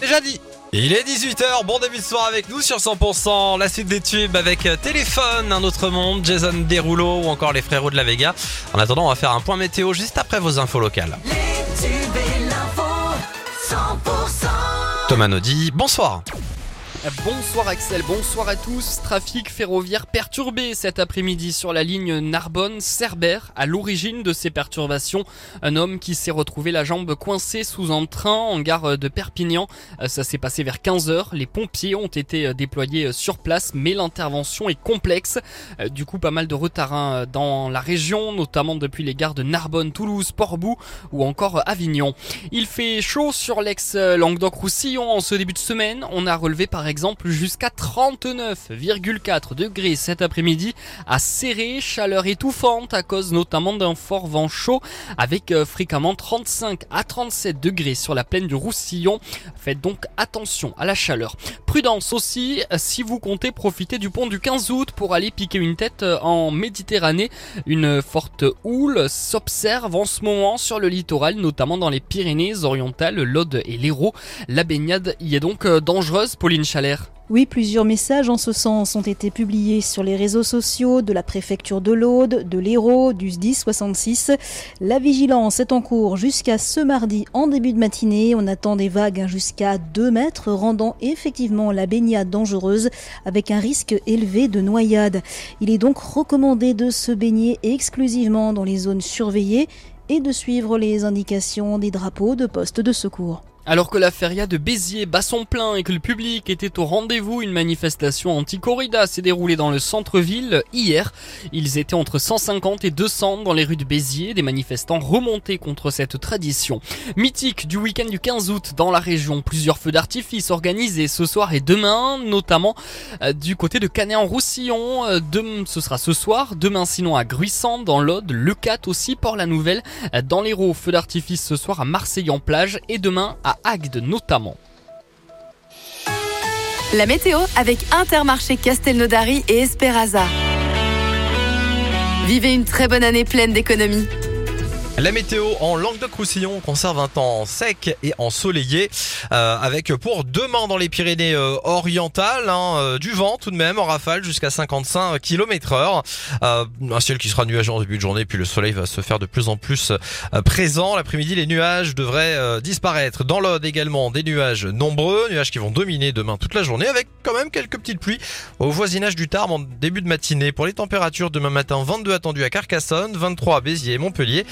Déjà dit il est 18h, bon début de soir avec nous sur 100%, la suite des tubes avec euh, Téléphone, Un autre monde, Jason Derulo ou encore les frérots de la Vega. En attendant, on va faire un point météo juste après vos infos locales. Les tubes et l'info, 100%. Thomas Naudy, bonsoir Bonsoir Axel, bonsoir à tous. Trafic ferroviaire perturbé cet après-midi sur la ligne Narbonne-Cerbère. À l'origine de ces perturbations, un homme qui s'est retrouvé la jambe coincée sous un train en gare de Perpignan. Euh, ça s'est passé vers 15h. Les pompiers ont été euh, déployés euh, sur place, mais l'intervention est complexe. Du coup, pas mal de retard hein, dans la région, notamment depuis les gares de Narbonne, Toulouse, Portbou ou encore Avignon. Il fait chaud sur l'ex-Languedoc-Roussillon en ce début de semaine. On a relevé par exemple exemple jusqu'à 39,4 degrés cet après-midi à serrer, chaleur étouffante à cause notamment d'un fort vent chaud avec euh, fréquemment 35 à 37 degrés sur la plaine du Roussillon. Faites donc attention à la chaleur. Prudence aussi si vous comptez profiter du pont du 15 août pour aller piquer une tête euh, en Méditerranée. Une forte houle s'observe en ce moment sur le littoral, notamment dans les Pyrénées orientales, l'Aude et l'Hérault. La baignade y est donc euh, dangereuse, Pauline Chalet oui, plusieurs messages en ce sens ont été publiés sur les réseaux sociaux de la préfecture de l'Aude, de l'Hérault, du SDI 66. La vigilance est en cours jusqu'à ce mardi en début de matinée. On attend des vagues jusqu'à 2 mètres, rendant effectivement la baignade dangereuse avec un risque élevé de noyade. Il est donc recommandé de se baigner exclusivement dans les zones surveillées et de suivre les indications des drapeaux de postes de secours. Alors que la feria de Béziers bat son plein et que le public était au rendez-vous, une manifestation anti-corrida s'est déroulée dans le centre-ville hier. Ils étaient entre 150 et 200 dans les rues de Béziers, des manifestants remontés contre cette tradition. Mythique du week-end du 15 août dans la région, plusieurs feux d'artifice organisés ce soir et demain, notamment euh, du côté de Canet-en-Roussillon. Euh, ce sera ce soir, demain sinon à Gruissant dans l'Aude, Le 4 aussi, Port-la-Nouvelle, euh, dans l'Hérault, feux d'artifice ce soir à Marseille en plage et demain à Agde notamment. La météo avec Intermarché Castelnaudary et Esperaza. Vivez une très bonne année pleine d'économies. La météo en Languedoc-Roussillon conserve un temps sec et ensoleillé euh, avec pour demain dans les Pyrénées euh, orientales hein, euh, du vent tout de même en rafale jusqu'à 55 km heure. un ciel qui sera nuageux en début de journée puis le soleil va se faire de plus en plus présent. L'après-midi les nuages devraient disparaître. Dans l'Aude également des nuages nombreux, nuages qui vont dominer demain toute la journée avec quand même quelques petites pluies au voisinage du Tarn en début de matinée. Pour les températures demain matin 22 attendus à Carcassonne, 23 à Béziers et Montpellier